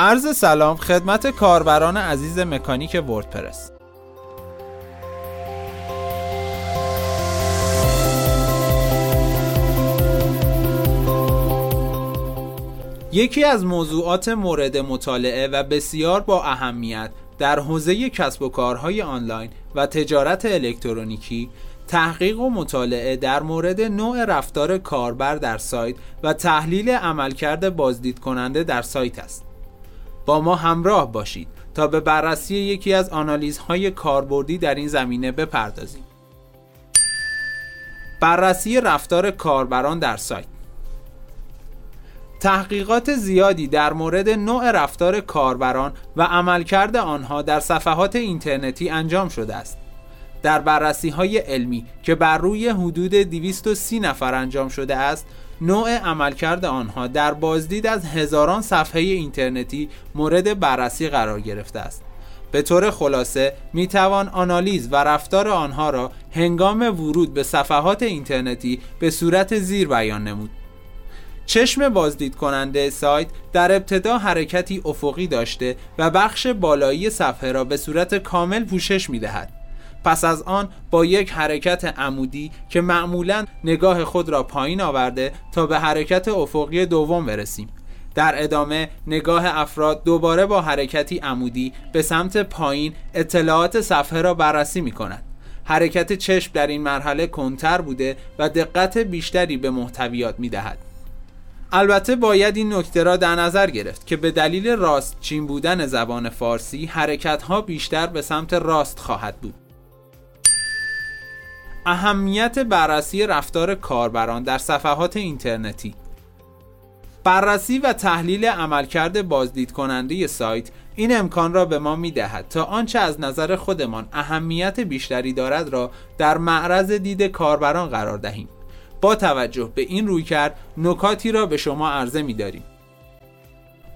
عرض سلام خدمت کاربران عزیز مکانیک وردپرس یکی از موضوعات مورد مطالعه و بسیار با اهمیت در حوزه کسب و کارهای آنلاین و تجارت الکترونیکی تحقیق و مطالعه در مورد نوع رفتار کاربر در سایت و تحلیل عملکرد بازدید کننده در سایت است. با ما همراه باشید تا به بررسی یکی از آنالیزهای کاربردی در این زمینه بپردازیم. بررسی رفتار کاربران در سایت تحقیقات زیادی در مورد نوع رفتار کاربران و عملکرد آنها در صفحات اینترنتی انجام شده است. در بررسی های علمی که بر روی حدود 230 نفر انجام شده است نوع عملکرد آنها در بازدید از هزاران صفحه اینترنتی مورد بررسی قرار گرفته است به طور خلاصه می توان آنالیز و رفتار آنها را هنگام ورود به صفحات اینترنتی به صورت زیر بیان نمود چشم بازدید کننده سایت در ابتدا حرکتی افقی داشته و بخش بالایی صفحه را به صورت کامل پوشش می دهد. پس از آن با یک حرکت عمودی که معمولا نگاه خود را پایین آورده تا به حرکت افقی دوم برسیم. در ادامه نگاه افراد دوباره با حرکتی عمودی به سمت پایین اطلاعات صفحه را بررسی می کند حرکت چشم در این مرحله کنتر بوده و دقت بیشتری به محتویات می دهد. البته باید این نکته را در نظر گرفت که به دلیل راست چین بودن زبان فارسی حرکت ها بیشتر به سمت راست خواهد بود. اهمیت بررسی رفتار کاربران در صفحات اینترنتی. بررسی و تحلیل عملکرد بازدید کننده سایت این امکان را به ما می دهد تا آنچه از نظر خودمان اهمیت بیشتری دارد را در معرض دید کاربران قرار دهیم. با توجه به این روی کرد نکاتی را به شما عرضه می داریم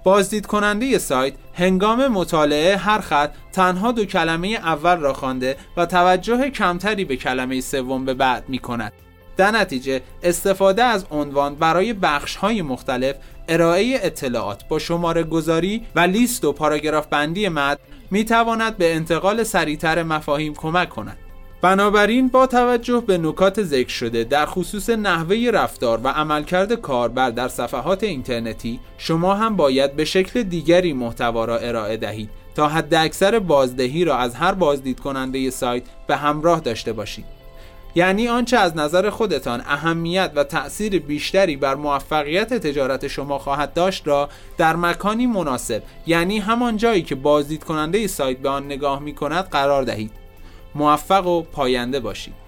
بازدید کننده سایت هنگام مطالعه هر خط تنها دو کلمه اول را خوانده و توجه کمتری به کلمه سوم به بعد می کند. در نتیجه استفاده از عنوان برای بخش های مختلف ارائه اطلاعات با شماره گذاری و لیست و پاراگراف بندی متن می تواند به انتقال سریعتر مفاهیم کمک کند. بنابراین با توجه به نکات ذکر شده در خصوص نحوه رفتار و عملکرد کاربر در صفحات اینترنتی شما هم باید به شکل دیگری محتوا را ارائه دهید تا حد اکثر بازدهی را از هر بازدید کننده سایت به همراه داشته باشید. یعنی آنچه از نظر خودتان اهمیت و تأثیر بیشتری بر موفقیت تجارت شما خواهد داشت را در مکانی مناسب یعنی همان جایی که بازدید کننده سایت به آن نگاه می کند قرار دهید. موفق و پاینده باشید.